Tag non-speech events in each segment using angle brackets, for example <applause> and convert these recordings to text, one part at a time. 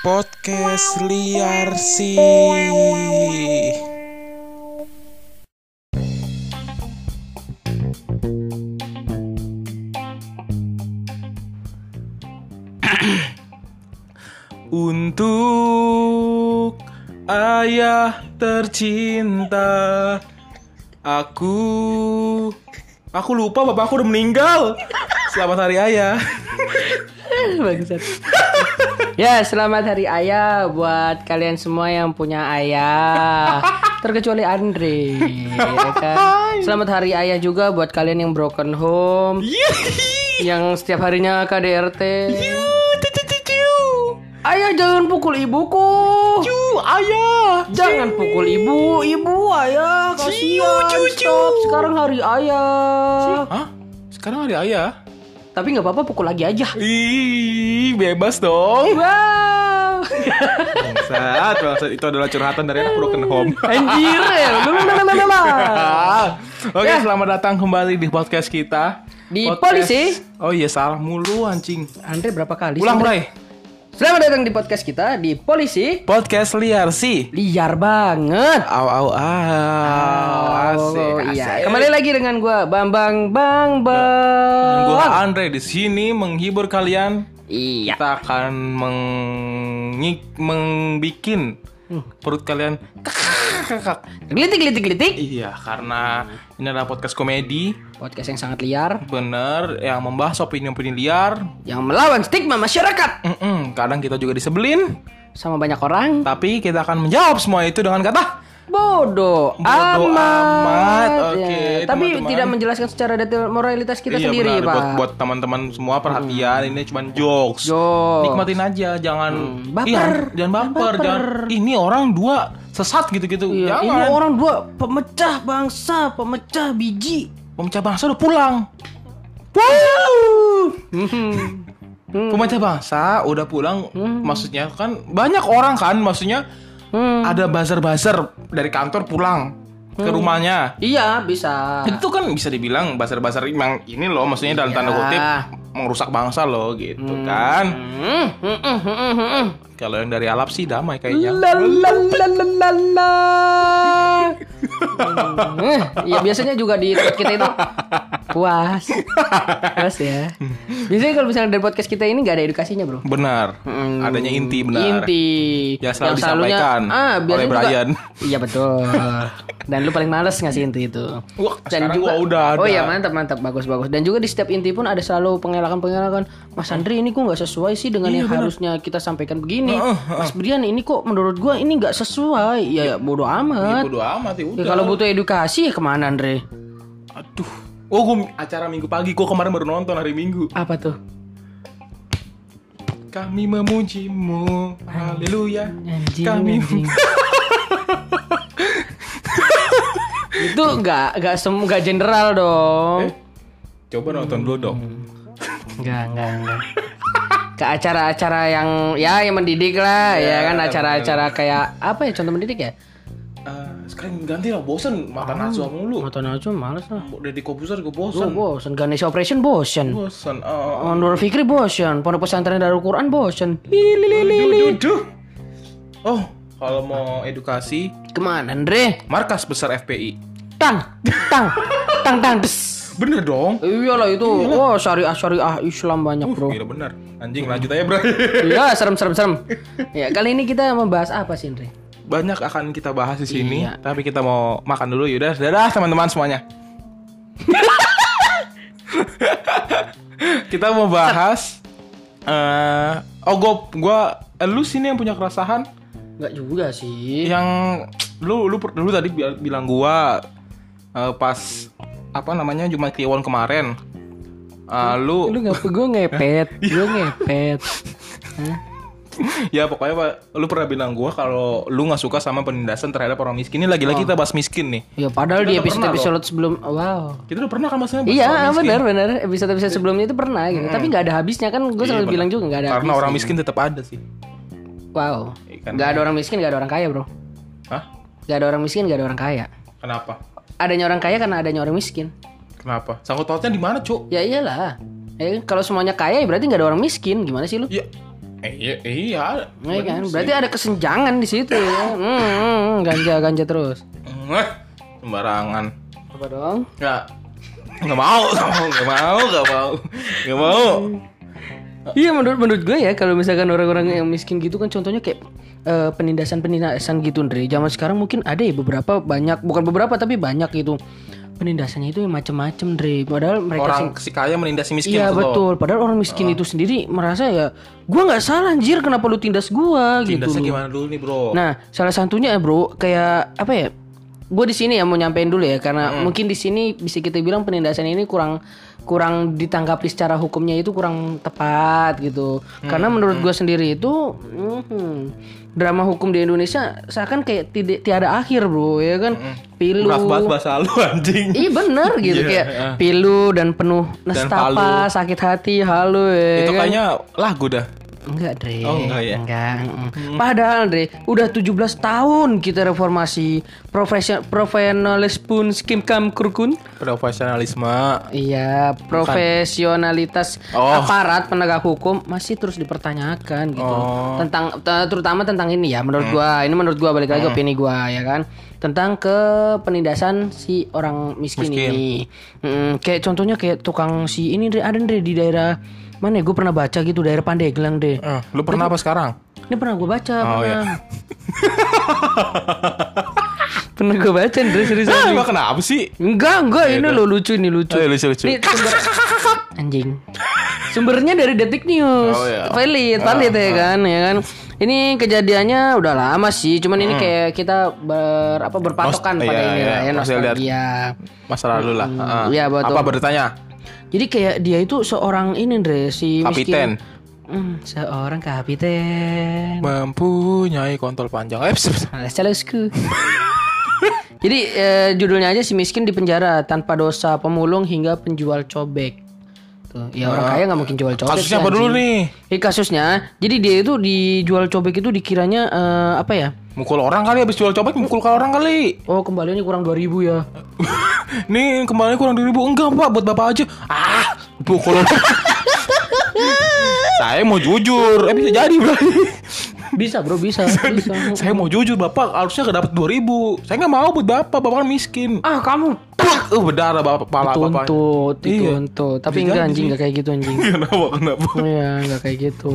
Podcast liar sih. Untuk ayah tercinta Aku Aku lupa bapakku udah meninggal Selamat hari ayah <laughs> Bangsat. Ya, selamat hari ayah buat kalian semua yang punya ayah. <laughs> Terkecuali Andre. ya kan? Selamat hari ayah juga buat kalian yang broken home. yang setiap harinya KDRT. Ayah jangan pukul ibuku. ayah Jangan pukul ibu, ibu ayah kasihan. Stop, sekarang hari ayah. Hah? Sekarang hari ayah? Tapi nggak apa-apa pukul lagi aja. Ih, bebas dong Wow. Bangsat, bangsat Itu adalah curhatan dari anak broken home Anjir ya. <laughs> Oke, Ya. selamat datang kembali di podcast kita Di Podcast- Polisi. Oh iya, salah mulu anjing Andre berapa kali? Ulang, Andre? Selamat datang di podcast kita di Polisi. Podcast liar sih Liar banget. Au au au Asik, iya. Kembali lagi dengan gua Bambang Bang Bang. Gua Andre di sini menghibur kalian Iya. Kita akan mengik membikin Hmm. perut kalian Gelitik gelitik gelitik. Iya, karena ini adalah podcast komedi Podcast yang sangat liar Bener, yang membahas opini-opini liar yang melawan stigma masyarakat Mm-mm, Kadang kita juga disebelin sama banyak orang. Tapi kita akan menjawab semua itu dengan kata Bodoh, Bodoh amat. Ya. Oke, Tapi teman-teman. tidak menjelaskan secara detail moralitas kita Iya sendiri, benar, Pak. buat, buat teman-teman semua perhatian Ini cuma jokes Jokes. Nikmatin aja, jangan Baper. Iya, jangan baper, baper. jangan Ini orang dua sesat gitu-gitu Iya, ini Jangan orang dua pemecah bangsa, pemecah biji. Pemecah bangsa udah pulang Hmm. Pemecah bangsa udah pulang Maksudnya kan Banyak orang kan Maksudnya Hmm. Ada buzzer-buzzer dari kantor pulang Ke rumahnya Iya, bisa. Itu kan bisa dibilang buzzer-buzzer Emang ini loh Maksudnya dalam tanda Iya. kutip Merusak bangsa loh gitu kan Hmm, hmm, hmm, hmm, hmm. Kalau yang dari Alap sih damai kayaknya. Hmm, Iya biasanya juga di podcast kita itu puas, puas ya. Biasanya kalau misalnya dari podcast kita ini nggak ada edukasinya bro. Benar Hmm, Adanya inti benar Inti. Yang selalu disampaikan ah, oleh juga- Brian. iya betul. <laughs> Dan lu paling males ngasih inti itu. Wah, sekarang gua udah ada. Oh iya mantap mantap bagus bagus. Dan juga di setiap inti pun ada selalu pengelakan pengelakan. Mas Andri ini kok nggak sesuai sih dengan Iya, yang harusnya kita sampaikan begini. Mas Brian ini kok menurut gua ini nggak sesuai. Ya, ya bodoh amat. Bodo amat ya Ya, udah kalau butuh edukasi ya ke mana Andre? Aduh Oh gua acara minggu pagi Gua kemarin baru nonton hari minggu Apa tuh? Kami memujimu Haleluya Kami. <laughs> itu nggak nggak sem nggak general dong. Eh, Coba nonton dulu dong Enggak, enggak, enggak. Ke acara-acara yang ya yang mendidik lah, ya, kan acara-acara kayak apa ya contoh mendidik ya? Eh, Sekarang ganti lah bosen Mata Najwa mulu Mata Najwa males lah. Deddy Kobuser gue bosen bosen. Ganesha Operation bosen. Bosen uh, Nur Fikri bosen. Pondok pesantren Darul Quran bosen. Duh. Oh kalau mau edukasi Ke mana Andre? Markas besar FPI Tang, tang, tang, tang, des. Bener dong Iyalah itu. Wah, syariah syariah Islam banyak, Uh, Bro. gila bener Anjing lanjut aja bro Iya, serem serem serem. Ya, kali ini kita membahas apa sih, Andre? Banyak akan kita bahas di sini Iya. Tapi kita mau makan dulu yaudah Dadah teman-teman semuanya <laughs> Kita mau bahas eh Oh gue gua, eh, Lu sini yang punya keresahan Enggak juga sih. Yang Lu lu, lu tadi bi- bilang gua eh, Pas Apa namanya Jumat Kliwon kemarin Eh, Lu Lu ngapa gue ngepet? <laughs> Gue ngepet. <laughs> Ya pokoknya Pak, lu pernah bilang gua kalau lu nggak suka sama penindasan terhadap orang miskin. Ini lagi-lagi kita bahas miskin nih. Ya padahal Kita di udah pernah episode-episode sebelum wow. Kita udah pernah kan maksudnya bahas Iya benar benar episode episode sebelumnya itu pernah gitu. Tapi nggak ada habisnya kan gue Iya, selalu benar. bilang juga nggak ada Karena habisnya. orang miskin tetap ada sih. Wow. Ikan. Nggak ada orang miskin nggak ada orang kaya bro. Hah? Nggak ada orang miskin nggak ada orang kaya. Kenapa? Adanya orang kaya karena adanya orang miskin. Kenapa? Sangkut pautnya di mana, Cuk? Ya iyalah. Ya, kalau semuanya kaya ya berarti nggak ada orang miskin. Gimana sih lu? Ya Eh, iya, iya. Iya kan? Berarti ada kesenjangan di situ ya. <laughs> Hmm, hmm, ganja ganja terus. Eh, sembarangan. Apa dong? Nggak, nggak mau, nggak mau, nggak mau, nggak mau. Iya menurut menurut gue ya kalau misalkan orang-orang yang miskin gitu kan contohnya kayak eh, penindasan penindasan gitu Andre. Zaman sekarang mungkin ada ya beberapa banyak bukan beberapa tapi banyak gitu. Penindasannya itu yang macem-macem Dre. Padahal mereka Orang si kaya menindas si miskin Iya betul. Padahal orang miskin itu sendiri merasa ya gua nggak salah anjir kenapa lu tindas gua gitu. Tindasnya gimana dulu nih bro? Nah, salah satunya ya, Bro, kayak apa ya? Gue di sini ya mau nyampein dulu ya karena mungkin di sini bisa kita bilang penindasan ini kurang kurang ditanggapi secara hukumnya itu kurang tepat gitu. Karena menurut gue sendiri itu mhm, drama hukum di Indonesia seakan kayak tidak tiada akhir, Bro, ya kan? Pilu. Berat banget bahasa lu anjing. Iya bener gitu Iya, kayak ah. pilu dan penuh nestapa, sakit hati, halu ya. Itu kan? kayaknya lagu dah. Enggak, Dre. Oh, enggak ya? Enggak. mm. Padahal, Dre, udah 17 tahun kita reformasi. Profesion profesionalis pun skim kam kurkun. Profesionalisme. Iya, profesionalitas Oh. aparat penegak hukum masih terus dipertanyakan gitu. Oh. Hmm. Tentang te- terutama tentang ini ya menurut gua. Ini menurut gua balik lagi ke opini gua ya kan. Tentang ke penindasan si orang miskin, Miskin. ini. Mm, kayak contohnya kayak tukang si ini Dre, ada Dre di daerah mana ya? Gue pernah baca gitu daerah Pandeglang deh. Eh, lu pernah apa sekarang? Ini pernah gue baca, Oh, pernah. iya. <laughs> pernah gue baca, Andre seriusan. Ah, emang kenapa sih? Enggak, enggak, ini lo lucu, ini lucu. Oh, iya, lucu, lucu. Ini sumber <laughs> anjing. Sumbernya dari Detik News. Oh, iya. Valid, valid ya kan, ya kan. Ini kejadiannya udah lama sih, cuman ini kayak kita ber apa berpatokan Hmm. Nos- pada iya, ini iya, lah ya nostalgia. Masa lalu lah. Ah. iya, betul. Apa bertanya? Jadi kayak dia itu seorang ini Andre si Kapiten. miskin. Hmm, seorang kapiten. Mempunyai kontol panjang. Eh. <laughs> Alas calesku. <laughs> Jadi eh, judulnya aja si miskin di penjara tanpa dosa pemulung hingga penjual cobek. Tuh, ya orang kaya nggak mungkin jual cobek. Kasusnya ya, apa dulu nih? Eh, kasusnya, jadi dia itu dijual cobek itu dikiranya eh, apa ya? Mukul orang kali habis jual cobek mukul ke orang kali. Oh kembaliannya kurang 2000 ya. <laughs> Nih kembali kurang 2000 Enggak pak buat bapak aja Ah orang <laughs> Saya mau jujur Eh bisa jadi berarti Bisa bro bisa. <laughs> bisa. Saya mau jujur bapak Harusnya gak dapet 2000 Saya gak mau buat bapak Bapak kan miskin Ah kamu Pak Uh berdarah bapak Pala bapaknya tuntut, Iya. Tapi Bisa enggak anjing enggak kayak gitu anjing. <laughs> Kenapa kenapa Iya enggak kayak gitu.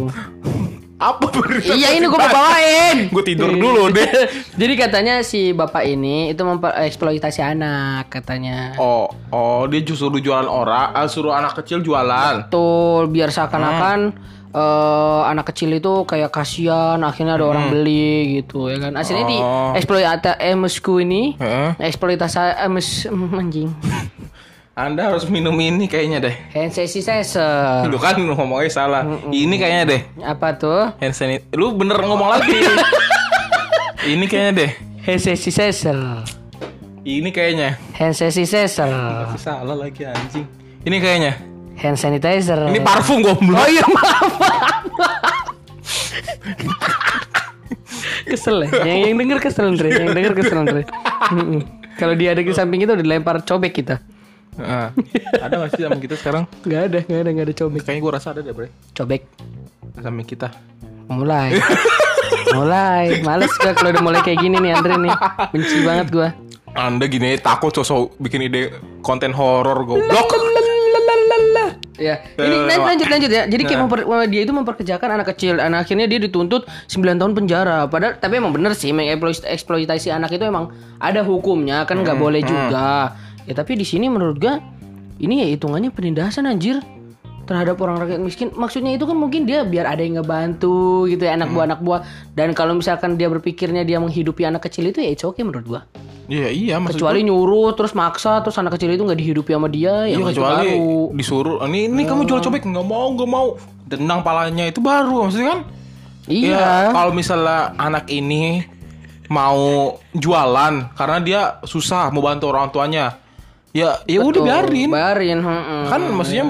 Apa berita iya ini gue mau bawain. Gue tidur dulu deh <laughs> Jadi katanya si bapak ini itu mempereksploitasi anak katanya. Oh Oh dia justru jualan orang ah, Suruh anak kecil jualan Betul, biar seakan-akan Hmm. Eh, anak kecil itu kayak kasihan, akhirnya ada orang beli gitu ya kan. Aslinya di Hmm. Oh. eksploitasi emusku ini, Heeh. eksploitasi emus mm, <laughs> anjing. <laughs> Anda harus minum ini kayaknya deh Hand sanitizer. Lu kan ngomongnya salah Ini kayaknya deh Apa tuh? hand sanitizer lu bener ngomong lagi <laughs> ini kayaknya deh Hand sanitizer. ini kayaknya Hand sanitizer. Salah lagi anjing ini kayaknya Hand sanitizer. ini parfum goblok Oh iya maaf. kesel ya. Yang, yang denger kesel Andre. Yang denger kesel Andre. Kalau dia ada di samping itu udah dilempar cobek kita. Heeh. ada gak sih sama kita sekarang Gak ada, gak ada, gak ada cobek. kayaknya gua rasa ada deh bre Cobek. sama kita Mulai. mulai. Males gua kalau udah mulai kayak gini nih Andre nih. Benci banget gua. anda gini takut sosok bikin ide konten horor goblok Ya, ini lan- lanjut lanjut ya. Jadi kayak memper- dia itu memperkerjakan anak kecil. Anak akhirnya dia dituntut 9 tahun penjara. Padahal tapi emang bener sih mengeksploitasi anak itu emang ada hukumnya kan nggak boleh juga. Ya tapi di sini menurut gua ini ya hitungannya penindasan anjir terhadap orang rakyat miskin. Maksudnya itu kan mungkin dia biar ada yang ngebantu gitu ya anak buah anak buah. Dan kalau misalkan dia berpikirnya dia menghidupi anak kecil itu ya it's okay menurut gua. iya iya Kecuali nyuruh terus maksa terus anak kecil itu nggak dihidupi sama dia ya Iya itu kecuali baru. disuruh ini ini kamu jual cobek nggak mau nggak mau tendang palanya itu baru maksudnya kan Iya. Ya, kalau misalnya anak ini mau jualan karena dia susah mau bantu orang tuanya. Ya, ya udah biarin. Biarin, heeh. Kan maksudnya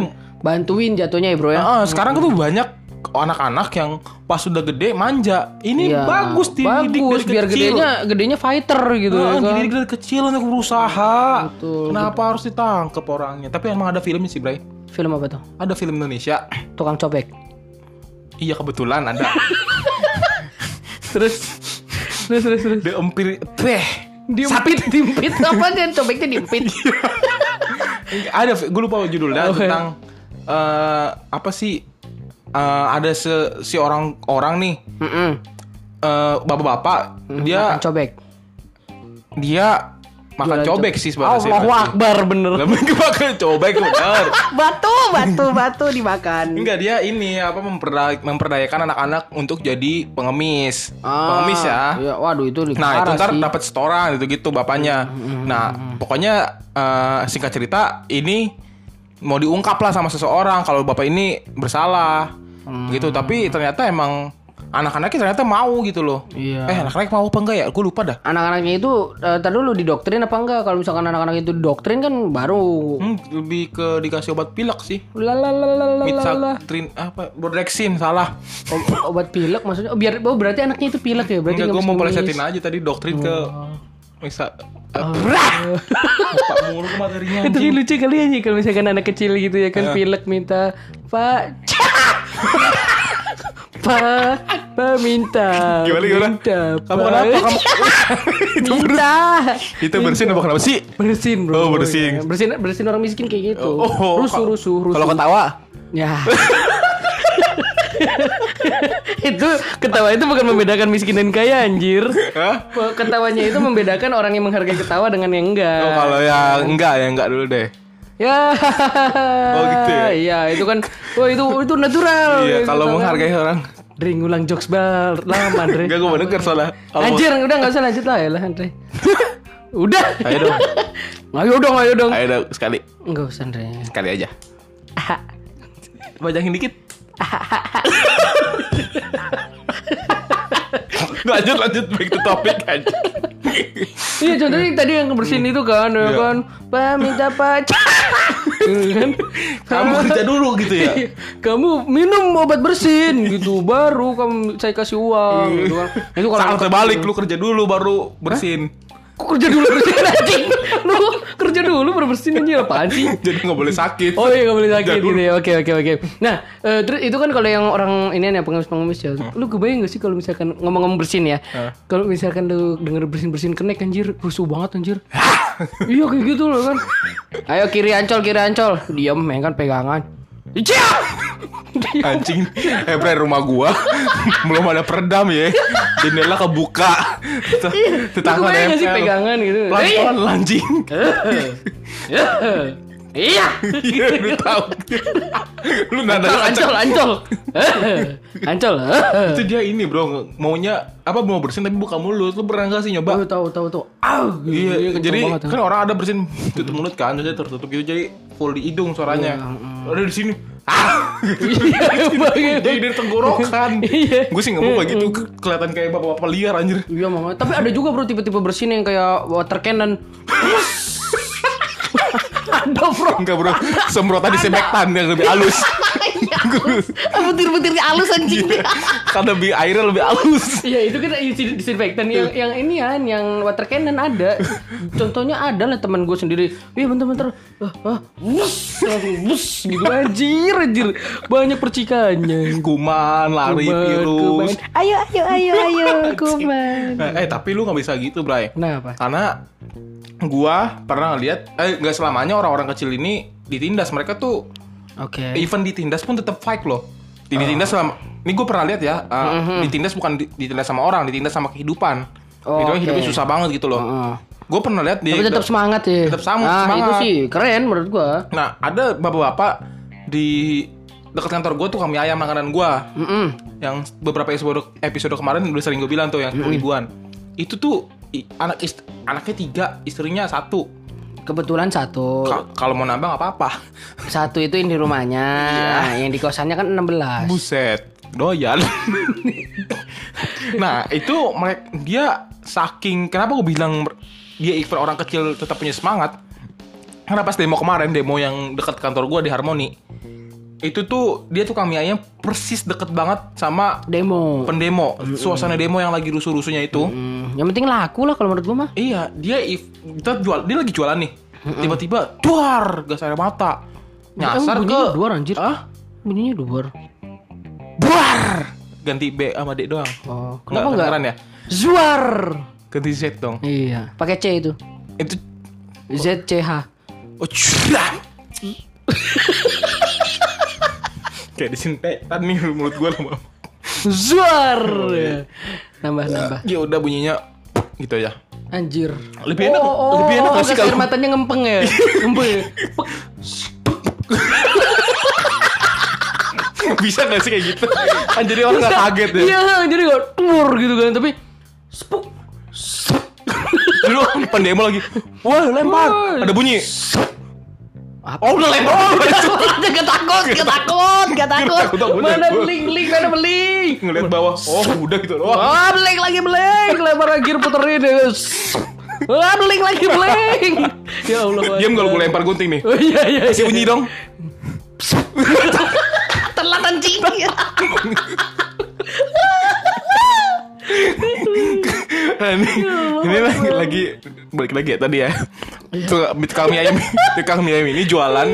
bantuin jatuhnya ya, Bro ya. Heeh, sekarang tuh banyak anak-anak yang pas sudah gede manja. Ini Iya. bagus dididik Bagus dari biar kecil. gedenya gedenya fighter gitu ya kan. dididik dari kecil untuk berusaha. Betul. Kenapa harus ditangkap orangnya? Tapi emang ada filmnya sih, Bray. Film apa tuh? Ada film Indonesia. Tukang cobek. Iya kebetulan ada. <laughs> Terus terus terus terus. The empir teh. Diempit, diempit apa dan cobeknya diempit. ada gue lupa judulnya iya. tentang eh apa sih eh, ada se, si orang orang nih Heeh. eh, bapak-bapak dia cobek. dia makan Jualan cobek sih sebenarnya Allahu Akbar bener. Lebih <laughs> makan cobek bener. <laughs> Batu, batu, batu dimakan. Enggak dia ini apa memperda- memperdayakan anak-anak untuk jadi pengemis. Ah, pengemis ya. Iya, waduh itu Nah, itu ntar dapat setoran gitu gitu bapaknya. Nah, pokoknya eh, singkat cerita ini mau diungkap lah sama seseorang kalau bapak ini bersalah. Gitu, tapi ternyata emang anak-anaknya ternyata mau gitu loh. Iya. Eh, anak-anak mau apa enggak ya? Gue lupa dah. Anak-anaknya itu eh, tar dulu didoktrin apa enggak? Kalau misalkan anak-anak itu didoktrin kan baru Hmm, lebih ke dikasih obat pilek sih. Mitsatrin apa? Brodexin salah. O- obat pilek maksudnya oh, biar oh, berarti anaknya itu pilek ya berarti Enggak, nggak gue mau nulis. aja tadi doktrin ke Misa Oh. Lupa mulu materinya itu anjing. lucu kali aja kalau misalkan anak kecil gitu ya kan pilek minta pak <laughs> pak pak minta Gimana, gimana? minta Kamu Pak. kenapa? Kamu <laughs> minta itu bersin apa kenapa sih? bersin bro Oh, bersin. Ya, bersin bersin orang miskin kayak gitu Oh, rusuh ka- rusuh rusuh Kalau ketawa, ya <laughs> <laughs> itu ketawa itu bukan membedakan miskin dan kaya anjir Hah? ketawanya itu membedakan orang yang menghargai ketawa dengan yang enggak Oh, kalau yang enggak ya enggak dulu deh. Ya. Oh, gitu ya? Iya, itu kan oh itu itu natural. Iya, Itu kalau tau kan? menghargai orang. Dre ngulang jokes bal lama Dre. Enggak gue mau denger soalnya. Anjir, udah nggak usah lanjut lah ya lah Dre. <laughs> udah. Ayo dong. <laughs> Ayo dong, ayo dong. Ayo dong sekali. Enggak usah Dre. Sekali aja. Bajakin dikit. <laughs> lanjut lanjut back to topic aja. Iya, contohnya tadi yang kebersihin itu kan, ya Iya. kan. Pak minta pacar. kan? Kamu kerja dulu gitu ya. kamu minum obat bersin gitu baru kamu saya kasih uang gitu kan. Itu kalau Salah terbalik lu kerja dulu baru bersin. Kok kerja dulu bersin anjing? Lu kerja dulu baru bersin anjing apaan sih? <laughs> Jadi nggak boleh sakit. Oh iya gak boleh sakit gitu ya. Oke oke oke. Nah, eh, terus itu kan kalau yang orang ini ya pengemis-pengemis ya. Lu kebayang gak sih kalau misalkan ngomong-ngomong bersin ya? Kalau misalkan lu denger bersin-bersin kenek anjir, rusuh banget anjir. <laughs> iya kayak gitu loh kan. Ayo kiri ancol, kiri ancol. Diam, ya kan pegangan. Cia! <laughs> Anjing, eh bre, rumah gua <laughs> belum ada peredam ya. Jendela kebuka. Tetangga Lu kebayang gak sih pegangan gitu? Pelan-pelan anjing. Iya. Iya, lu tahu. Lu nada Ancol, ancol, ancol. Ancol. itu dia ini bro maunya apa mau bersin tapi buka mulut lu pernah gak sih nyoba tahu tahu tahu. Au. iya jadi kan orang ada bersin tutup mulut kan jadi tertutup gitu jadi full di hidung suaranya ada di sini ah Iya, jadi tenggorokan Iya. gue sih nggak mau kayak gitu ke- kelihatan kayak bapak-bapak liar anjir Iya mama. Tapi ada juga bro tipe-tipe bersin yang kayak water cannon. <laughs> ada bro. enggak bro semprotan disinfektan yang lebih halus <laughs> Butir-butirnya halus anjing. kan lebih airnya lebih halus Iya itu kan isi disinfektan yang yang ini ya yang water cannon ada. Contohnya ada lah teman gue sendiri. Iya bentar-bentar. Ah, ah, wus, langsung wus gitu anjir anjir. Banyak percikannya. kuman lari Kuman, virus kuman. Ayo ayo ayo ayo <laughs> kuman. Eh, eh, tapi lu nggak bisa gitu Bray Kenapa? Karena gua pernah ngeliat eh nggak selamanya orang-orang kecil ini ditindas mereka tuh Oke. even ditindas pun tetap fight loh Di- ditindas selama ini gue pernah lihat ya uh, ditindas bukan di- ditindas sama orang ditindas sama kehidupan Oh, hidupnya oke. hidupnya susah banget gitu loh Heeh. gue pernah lihat di Tapi tetap semangat ya. Tetap sama- Nah, semangat. itu sih keren menurut gua. nah ada bapak-bapak di dekat kantor gue tuh kami ayam langganan gue Mm-mm. yang beberapa episode episode kemarin udah sering gue bilang tuh yang sepuluh ribuan itu tuh i- anak ist- anaknya tiga istrinya satu Kebetulan satu. Ka- kalau mau nambah nggak apa-apa Satu itu yang di rumahnya, yang di kosannya kan 16. Buset, doyan. nah, itu dia saking kenapa gue bilang dia even orang kecil tetap punya semangat? Karena pas demo kemarin, demo yang dekat kantor gue di Harmoni, itu tuh dia tuh kami ayam persis deket banget sama Demo. pendemo, suasana demo yang lagi rusuh-rusuhnya itu. Hmm, yang penting laku lah kalau menurut gua mah. Iya, dia if kita jual, dia lagi jualan nih. Tiba-tiba, duar, gas air mata. Nyasar Emang ke duar anjir. Ah? Bunyinya duar. Buar. Ganti B sama D doang. Oh, Nggak kenapa enggak? kedengeran ya? Zuar. Ganti Z dong. Iya, pakai C itu. Itu Z C H. oh curam. <laughs> Kayak disintetan nih mulut gue lama. Zuar. Ya. Nambah nambah. Ya udah bunyinya gitu ya. Anjir. Lebih enak- oh, oh, lebih enak oh, nggak sih air matanya ngempeng ya. <laughs> ngempeng. ya? <laughs> Bisa gak sih kayak gitu? Kan <laughs> jadi orang gak kaget ya. Iya, jadi gak tur gitu kan, tapi spuk. Dulu pendemo lagi. Wah lempar. Ada bunyi. Apa? Oh udah lempar. gak takut, gak takut, gak takut. Mana beling, beling, mana beling. Ngeliat bawah. Oh udah gitu. Oh. Ah, beling lagi beling, lempar lagi puterin. Ah, beling lagi beling. Ya Allah. Diam kalau gue lempar gunting nih. Oh iya iya. Kasih bunyi dong. <laughs> Telat anjing. <laughs> Nah, ini, ini lagi, lagi balik lagi ya tadi ya. Tukang tukang mie ayam, tukang mie ayam ini jualan.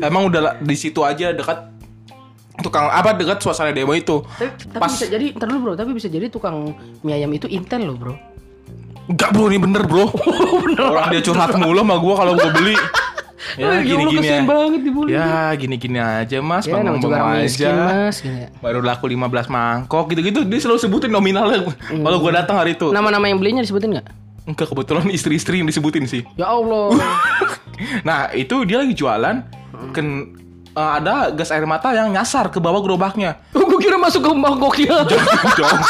Emang udah di situ aja dekat tukang apa dekat suasana demo itu. Tapi, tapi Pas bisa jadi, ntar dulu bro, tapi bisa jadi tukang mie ayam itu intel loh bro. enggak bro ini bener bro. <laughs> Orang dia curhat mulu sama gua kalau gua beli. Ya Allah, gini-gini ya. banget dibully. Ya gini-gini aja mas, Ya, juga bengong orang miskin aja. mas. Gini ya. Baru laku 15 mangkok gitu-gitu dia selalu sebutin nominalnya. Hmm. Kalau gua datang hari itu. Nama-nama yang belinya disebutin nggak? Enggak kebetulan istri-istri yang disebutin sih. Ya Allah. <laughs> Nah itu dia lagi jualan ken eh, ada gas air mata yang nyasar ke bawah gerobaknya. Oh, gue kira masuk ke mangkoknya. <laughs> Jauh.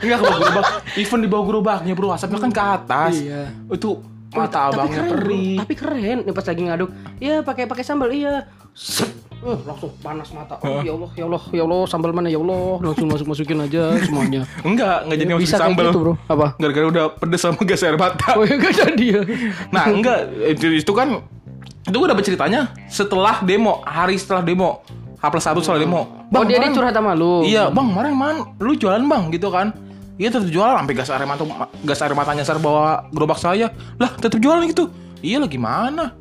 Enggak ke bawah gerobak. Even di bawah gerobaknya bro, asapnya kan ke atas. Iya. Itu mata tapi abangnya keren, bro. perih. Tapi keren. Nih pas lagi ngaduk, iya pakai pakai sambal, iya. Eh, langsung panas mata. Oh, ya Allah, ya Allah, ya Allah, sambal mana ya Allah, langsung masuk masukin aja semuanya. <laughs> Enggak, enggak jadi masukin kayak sambal. gitu, bro. Apa? Gara-gara udah pedes sama gas air mata. Oh, ya gak jadi ya. Nah, enggak itu, itu kan itu gue dapet ceritanya setelah demo, hari setelah demo. H plus satu setelah demo. Oh, dia dia kemarin- curhat sama lu. Iya, Bang, kemarin man, lu jualan Bang gitu kan. Iya tetap jualan sampai gas air mata gas air mata nyasar bawa gerobak saya. Lah, tetap jualan gitu. Iya lah gimana?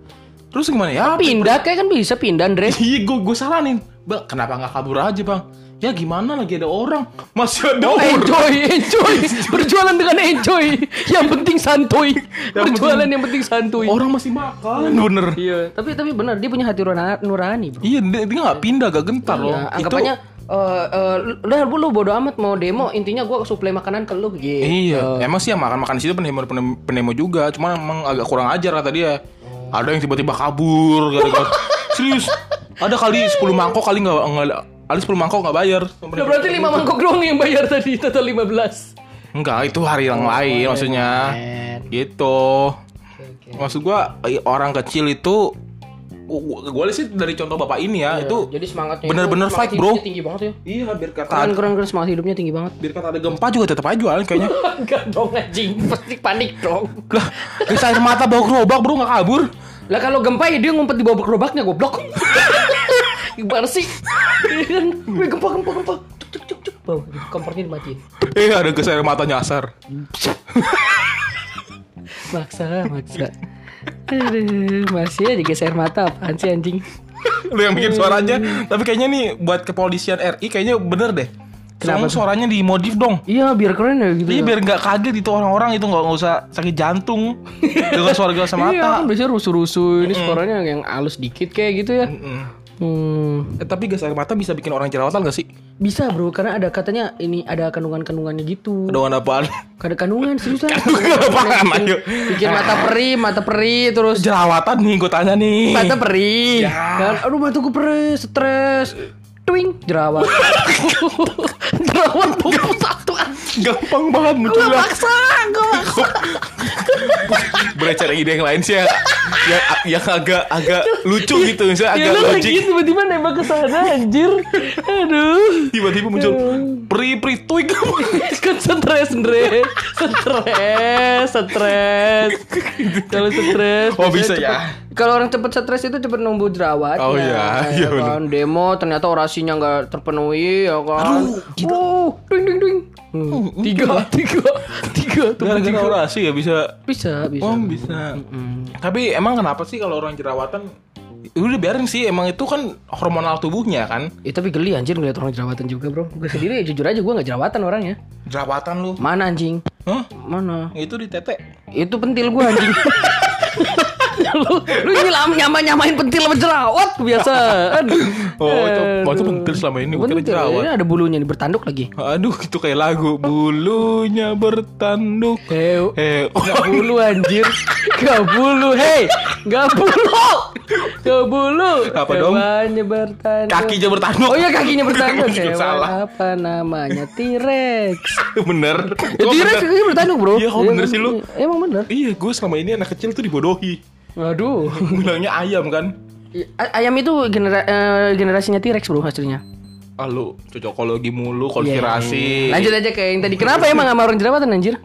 Terus gimana ya? Pindah kayak kan bisa pindah, Andre. <laughs> Iya, gue gue saranin. Bang, kenapa nggak kabur aja, Bang? Ya gimana lagi ada orang? Masih ada Oh, orang. enjoy, <laughs> enjoy. Berjualan dengan enjoy. Yang penting santuy. Yang Berjualan penting- yang penting santuy. Orang masih makan. Bener. Iya, tapi tapi benar dia punya hati nurani, bro. Iya, dia dia nggak pindah, gak gentar loh. Iya, anggapannya eh eh, udah lu bodo amat mau demo intinya gua suplai makanan ke lu gitu. Iya, emang sih yang makan-makan di situ penemo, penemo, penemo juga, cuma emang agak kurang ajar kata dia. Ada yang tiba-tiba kabur gara-gara <laughs> serius. Ada kali 10 mangkok kali nggak kali 10 mangkok nggak bayar. Udah berarti 5 mangkok doang yang bayar tadi total 15. Enggak, itu hari yang lain maksudnya. kemarin. Gitu. Maksud gua eh, orang kecil itu gua, gua lihat sih dari contoh bapak ini ya, itu Jadi semangatnya bener-bener fight, bro. tinggi banget ya. Iya, biar kata Keren keren keren semangat hidupnya tinggi banget. biar kata ada gempa juga tetap aja jualan kayaknya. <laughs> Enggak dong anjing, pasti panik dong. lah, gas air mata bawa gerobak bro nggak kabur. Lah kalau gempa ya dia ngumpet di bawah gerobaknya goblok. <laughs> Gimana sih? Iya kan? Gempa gempa gempa. Cuk cuk cuk. Bawah, kompornya dimatiin. Eh, ada gas air mata nyasar. Maksa, maksa. Aduh, masih aja geser mata apaan sih anjing? lu yang bikin suaranya tapi kayaknya nih buat kepolisian RI kayaknya bener deh Soalnya suaranya dimodif dong Iya, biar keren ya gitu. Iya ya. biar nggak kaget itu orang-orang itu nggak usah sakit jantung <laughs> dengan suara Iya, mata. kan biasanya rusuh-rusuh. Ini suaranya yang halus dikit kayak gitu ya. Hmm. Eh, tapi gas air mata bisa bikin orang jerawatan gak sih? Bisa bro, karena ada katanya ini ada kandungan-kandungannya gitu. Doang apaan? Ada kandungan serius lah. <laughs> apaan ayo? Bikin mata perih, mata perih terus Jerawatan nih gue tanya nih. mata perih. Ya. Kan, aduh mataku perih, stres. Twing, jerawat. <laughs> jerawat pupus satu. Gampang banget Gue munculnya. maksa, gue maksa. <laughs> Boleh cari ide yang lain sih ya. Yang, yang agak agak lucu gitu misalnya Ya agak lagi logik. tiba-tiba nembak ke sana anjir. Aduh. Tiba-tiba muncul pri pri tuik <laughs> kan stres Andre stres stres kalau stres Oh, bisa cepet- ya. kalau orang cepet stres itu cepet numbuh jerawat Oh, iya. <laughs> Iya, kan demo ternyata orasinya nggak terpenuhi ya kan oh ding ding ding Hmm, tiga tiga tiga tuh Gara-gara orasi ya bisa bisa bisa. Oh bisa. Tapi emang kenapa sih kalau orang jerawatan? Udah biarin sih emang itu kan hormonal tubuhnya kan? Eh, tapi geli anjir ngeliat orang jerawatan juga bro. Gue sendiri <laughs> jujur aja gue gak jerawatan orangnya. Jerawatan lu? Mana anjing? Hah? Mana? itu di tete? Itu pentil gue anjing <laughs> lu, lu nyelam nyama nyamain pentil sama jerawat kebiasaan <laughs> oh itu waktu pentil selama ini Pentil, jerawat. ini ada bulunya nih bertanduk lagi. Aduh itu kayak lagu bulunya bertanduk. Heu eh oh, Gak bulu anjir. Gak bulu Hei. Gak bulu. Gak bulu. Apa dong? Hewannya bertanduk. Kakinya bertanduk. Oh iya kakinya bertanduk. <laughs> Hewan salah. Apa namanya? T-Rex. <laughs> Bener. Ya, T-Rex kakinya bertanduk bro. Iya, kok bener sih lu? Emang bener. Iya gue selama ini anak kecil tuh dibodohi Waduh. <laughs> Bilangnya ayam kan? Ayam itu genera eh, generasinya T-Rex bro hasilnya. Ah lu cocokologi mulu konspirasi Lanjut aja ke yang tadi. Kenapa emang sama orang jerawatan anjir?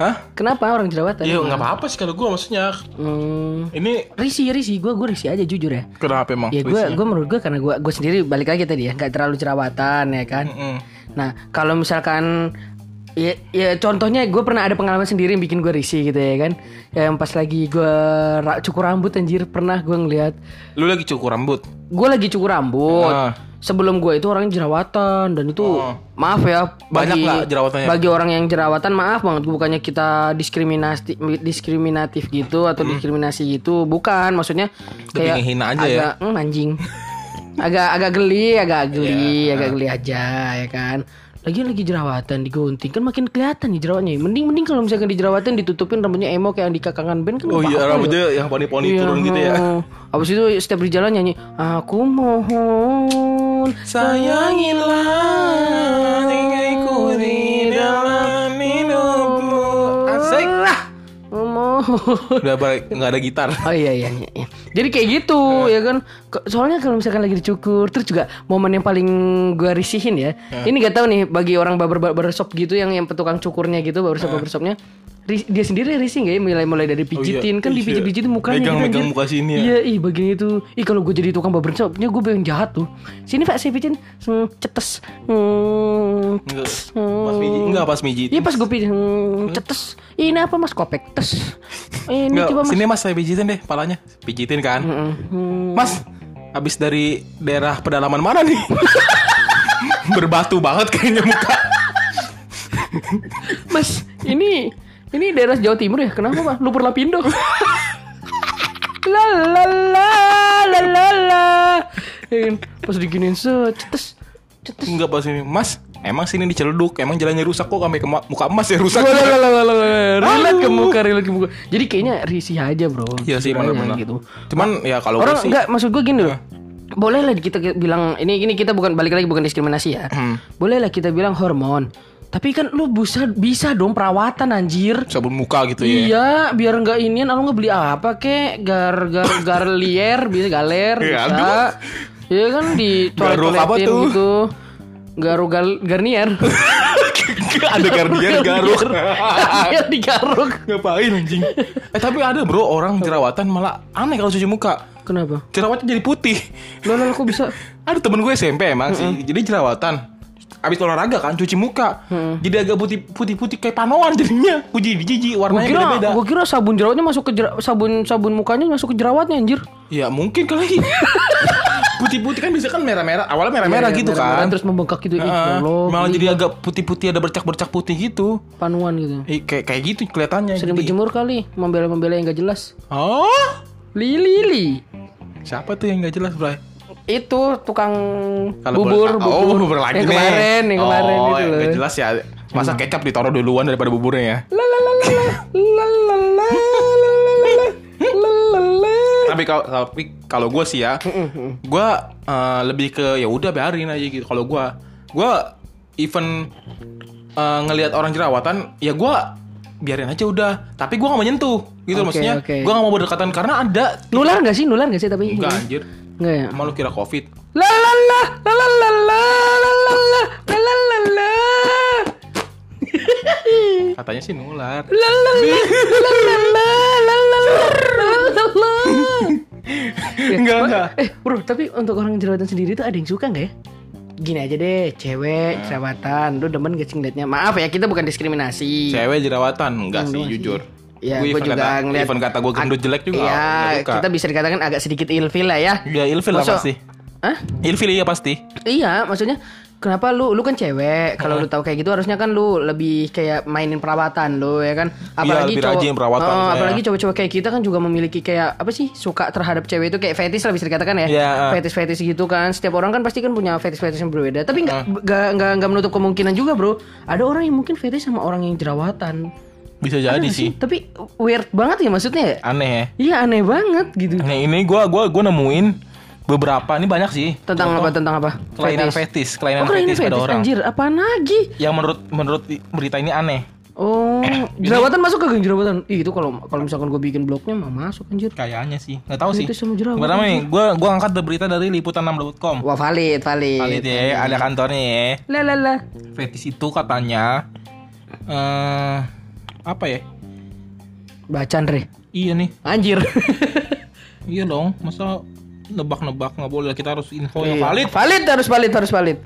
hah? Kenapa orang jerawatan? Iya nggak apa-apa sih kalau gue maksudnya. Hmm, ini Risi risi. Gue gue risi aja jujur ya. Kenapa emang Ya gue gue menurut gue karena gue gue sendiri balik lagi tadi ya nggak terlalu jerawatan ya kan. Mm-mm. Nah kalau misalkan ya, ya contohnya gue pernah ada pengalaman sendiri yang bikin gue risih gitu ya kan. Yang pas lagi gue ra- cukur rambut anjir pernah gue ngeliat lu lagi cukur rambut gue lagi cukur rambut. Ah. Sebelum gue itu orang jerawatan dan itu Oh. maaf ya Banyak bagi, lah jerawatnya. bagi orang yang jerawatan maaf banget bukannya kita diskriminasi diskriminatif gitu atau diskriminasi gitu bukan maksudnya kayak hina aja ya. agak, "Hmm, anjing <laughs> agak agak geli agak geli Iya. agak geli aja ya kan lagi lagi jerawatan digunting. Kan makin kelihatan nih jerawatnya. Mending mending kalau misalkan di jerawatan ditutupin rambutnya emo kayak yang di kakangan band kan oh iya rambutnya yang poni-poni Iya, turun gitu ya. oh. Abis itu setiap di jalan nyanyi Aku mohon sayangilah tinggalku di dalam hidupmu asik Mohon <laughs> udah balik nggak ada gitar Oh iya, iya iya iya. Jadi kayak gitu ya kan. Soalnya kalau misalkan lagi dicukur terus juga momen yang paling gua risihin ya. Ini gak tahu nih bagi orang barber barbershop gitu yang yang petukang cukurnya gitu barbershop barbershopnya. ri- dia sendiri risih gak ya mulai mulai dari pijitin kan Iya. dipijit-pijitin mukanya Megang- gitu, megang muka sini ya. Iya, ih bagian itu. Ih kalau gue jadi tukang barbershopnya gue pengen jahat tuh. Sini Pak saya pijitin hmm, cetes. Hmm, Enggak, pas mijit enggak pas mijit. Iya pas gue pijit hmm, cetes. Ini apa Mas kopek tes. Ini Enggak, coba Mas. sini Mas saya pijitin deh palanya. Pijitin kan. Hmm, hmm. Mas, habis dari daerah pedalaman mana nih? <laughs> Berbatu banget kayaknya muka. Mas, ini ini daerah Jawa Timur ya? Kenapa, Pak? Lumpur Lapindo. la la la la la la. Ya kan? Pas diginiin set, cetes. Cetes. Enggak pas ini. Mas, emang sini diceleduk. Emang jalannya rusak kok sampai ke muka emas ya rusak. La, la, la, la, la, la. Relate ke muka, relate ke muka. Jadi kayaknya risih aja, Bro. Iya sih benar-benar. gitu. Cuman ya kalau Orang sih enggak maksud gue gini loh. Boleh lah kita bilang ini ini kita bukan balik lagi bukan diskriminasi ya. Hmm. Boleh lah kita bilang hormon. Tapi kan lu bisa bisa dong perawatan anjir. sabun muka gitu ya. Iya, biar nggak inian, lu nggak beli apa kek? Gar gar <laughs> garlier, bisa galer, Ya, bisa. Iya kan di toilet Garuk apa toiletin tuh? gitu. Garu gal garnier. <laughs> ada garnier garuk. Garnier digaruk. Ngapain anjing? Eh tapi ada bro orang jerawatan malah aneh kalau cuci muka. Kenapa? Jerawatnya jadi putih. Lo kok bisa? <laughs> Ada temen gue SMP emang sih. Jadi jerawatan. Abis olahraga kan cuci muka. Jadi agak putih putih putih kayak panoan jadinya. Puji jiji Gue warnanya kira, beda-beda. gua kira sabun jerawatnya masuk ke jera- sabun sabun mukanya masuk ke jerawatnya anjir. Ya mungkin kali. <laughs> Putih-putih kan bisa kan merah-merah. Awalnya merah-merah Iya, gitu merah-merah, kan. Terus membengkak gitu. Ya Allah, malah jadi gua. agak putih-putih ada bercak-bercak putih gitu. panuan gitu. Eh, kayak kayak gitu kelihatannya. Sering Jadi- berjemur kali, membela-membela yang gak jelas. Oh, Lili, Lili. siapa tuh yang nggak jelas, Bray? itu tukang Kalo bubur, ah, oh, bubur, oh, bubur lagi yang nih. kemarin, yang oh, kemarin oh, itu iya, loh. jelas ya. Masa hmm. kecap ditaruh duluan daripada buburnya ya. Tapi kalau tapi kalau gue sih ya, gue uh, lebih ke ya udah biarin aja gitu. Kalau gue, gue even uh, ngelihat orang jerawatan, ya gue biarin aja udah tapi gue gak mau nyentuh gitu okay, maksudnya okay. gue gak mau berdekatan karena ada nular gak sih nular gak sih tapi enggak anjir Enggak ya? emang lu kira covid La la la la la la la la la la la la la katanya sih nular la la la la la la la la la enggak enggak Eh bro tapi untuk orang jerawatan sendiri tuh ada yang suka gak ya? Gini aja deh, cewek jerawatan, lu demen gak sih ngeliatnya? Maaf ya, kita bukan diskriminasi. cewek jerawatan enggak sih Enggak sih. Ya, Gua gue juga kata, ngeliat even kata gue gendut jelek juga. Iya, kita bisa dikatakan agak sedikit ilfil lah ya. Ya ilfil lah pasti. Hah? Ilfil iya pasti. Iya, maksudnya kenapa lu lu kan cewek, kalau lu tahu kayak gitu harusnya kan lu lebih kayak mainin perawatan lu ya kan. Apalagi lebih cowok perawatan Oh, saya. apalagi cowok-cowok kayak kita kan juga memiliki kayak apa sih? suka terhadap cewek itu kayak fetish lah bisa dikatakan ya. Iya. Fetish-fetish gitu kan. Setiap orang kan pasti kan punya fetish-fetish yang berbeda. Tapi nggak nggak nggak nggak menutup kemungkinan juga, Bro. Ada orang yang mungkin fetish sama orang yang jerawatan. Bisa jadi sih. Tapi weird banget ya maksudnya ya? Aneh ya. Iya aneh banget gitu. Nah ini gue gua gua nemuin beberapa ini banyak sih. Tentang Contoh, apa? Tentang apa? Kelainan Fetish. fetis, kelainan Oh, kelainan fetis pada orang. anjir. Apaan lagi? Yang menurut menurut berita ini aneh. Oh, jerawatan masuk ke geng jerawatan? Ih, itu kalau kalau misalkan gue bikin blognya mah masuk anjir. Kayaknya sih, nggak tahu sih. Fetis sama Pertama nih, gue gua angkat berita dari liputan6.com. Wah, valid, valid. Kali ya, ada kantornya ya. Lah lah lah. Fetis itu katanya eh apa ya? Baca Andre. Iya nih, Anjir. <laughs> iya dong. Masa nebak-nebak nggak boleh? Kita harus info yang Iya. valid. Valid harus valid harus valid.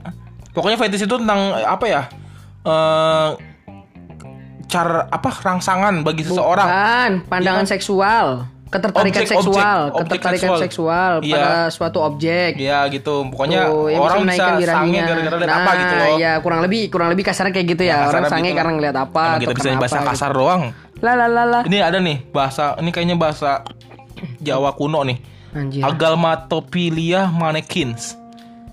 Pokoknya fetis itu tentang apa ya? Eh cara apa rangsangan bagi seseorang. Pandangan seksual. Ketertarikan Objek, seksual, objek, objek ketertarikan seksual. seksual, Iya. pada suatu objek. Ya gitu. Pokoknya Tuh, yang orang bisa sange gara-gara lihat nah, apa gitu loh. ya kurang lebih kurang lebih kasarnya kayak gitu ya. Ya, orang sange gitu karena ngeliat apa Emang kita bisa kenapa bahasa gitu. kasar doang. Lah lah lah lah. Ini ada nih bahasa ini kayaknya bahasa Jawa kuno nih. Anjir. Agalmatophilia manekins.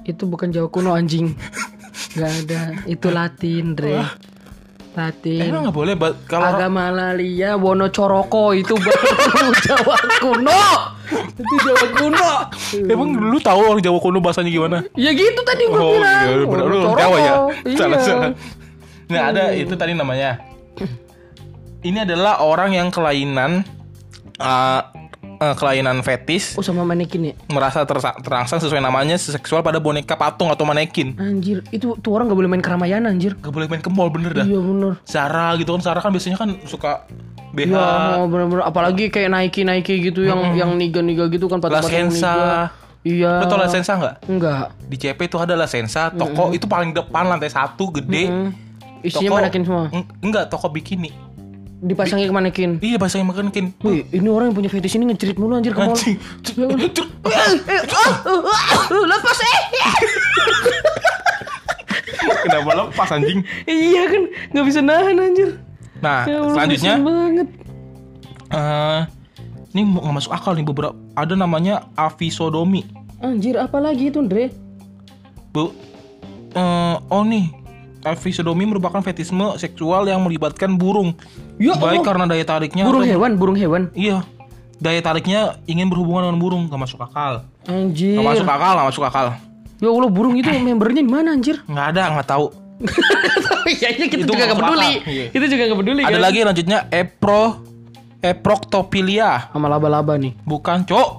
Itu bukan Jawa kuno anjing. <laughs> Gak ada. Itu Latin, Dre. Latin. Emang nggak boleh kalau Agama Lalia Wonocoroko itu baru <laughs> Jawa kuno. Itu Jawa kuno. Emang lu tahu orang Jawa kuno bahasanya gimana? Ya gitu tadi gue Oh, bilang. iya, bener. Lu. Jawa ya? Iya. Salah, salah. Nah, ada itu tadi namanya. Ini adalah orang yang kelainan uh, uh, kelainan fetis Oh sama manekin ya? merasa terangsang sesuai namanya seksual pada boneka patung atau manekin. Anjir, itu tuh orang gak boleh main keramaian anjir. Gak boleh main ke mall bener dah. Iya bener. Zara gitu kan Zara kan biasanya kan suka BH Ya mau bener-bener apalagi kayak Nike gitu yang yang niga niga gitu kan patung-patung niga. Iya. Lo tau La Senza nggak? Enggak. Di CP itu ada La Senza, toko itu paling depan lantai satu gede. Hmm. Isinya manekin semua. Eng- enggak, toko bikini. Dipasangin ke manekin. Iya bahasa yang manekin. Wih, ini orang yang punya fetish ini ngecerit mulu anjir ke. Anjing. Lepas eh. <laughs> Kenapa lepas anjing? Iya kan, nggak bisa nahan anjir. Nah, Ya Allah, selanjutnya banget. eh ini mau- nggak masuk akal nih beberapa ada namanya avisodomi. Anjir, apa lagi itu, Dre? Bu eh, oh nih avisodomi merupakan fetisme seksual yang melibatkan burung. Ya Baik Allah. karena daya tariknya Burung atau- hewan, burung hewan. Iya. Daya tariknya ingin berhubungan dengan burung, gak masuk akal. Anjir. Gak masuk akal, gak masuk akal. Ya Allah, burung itu membernya di mana anjir? Nggak ada, nggak tahu. <laughs> Tapi kayaknya kita Itu juga gak peduli. iya. Kita juga gak peduli Ada kan? lagi lanjutnya epro eproctophilia. sama laba-laba nih. Bukan, Cok.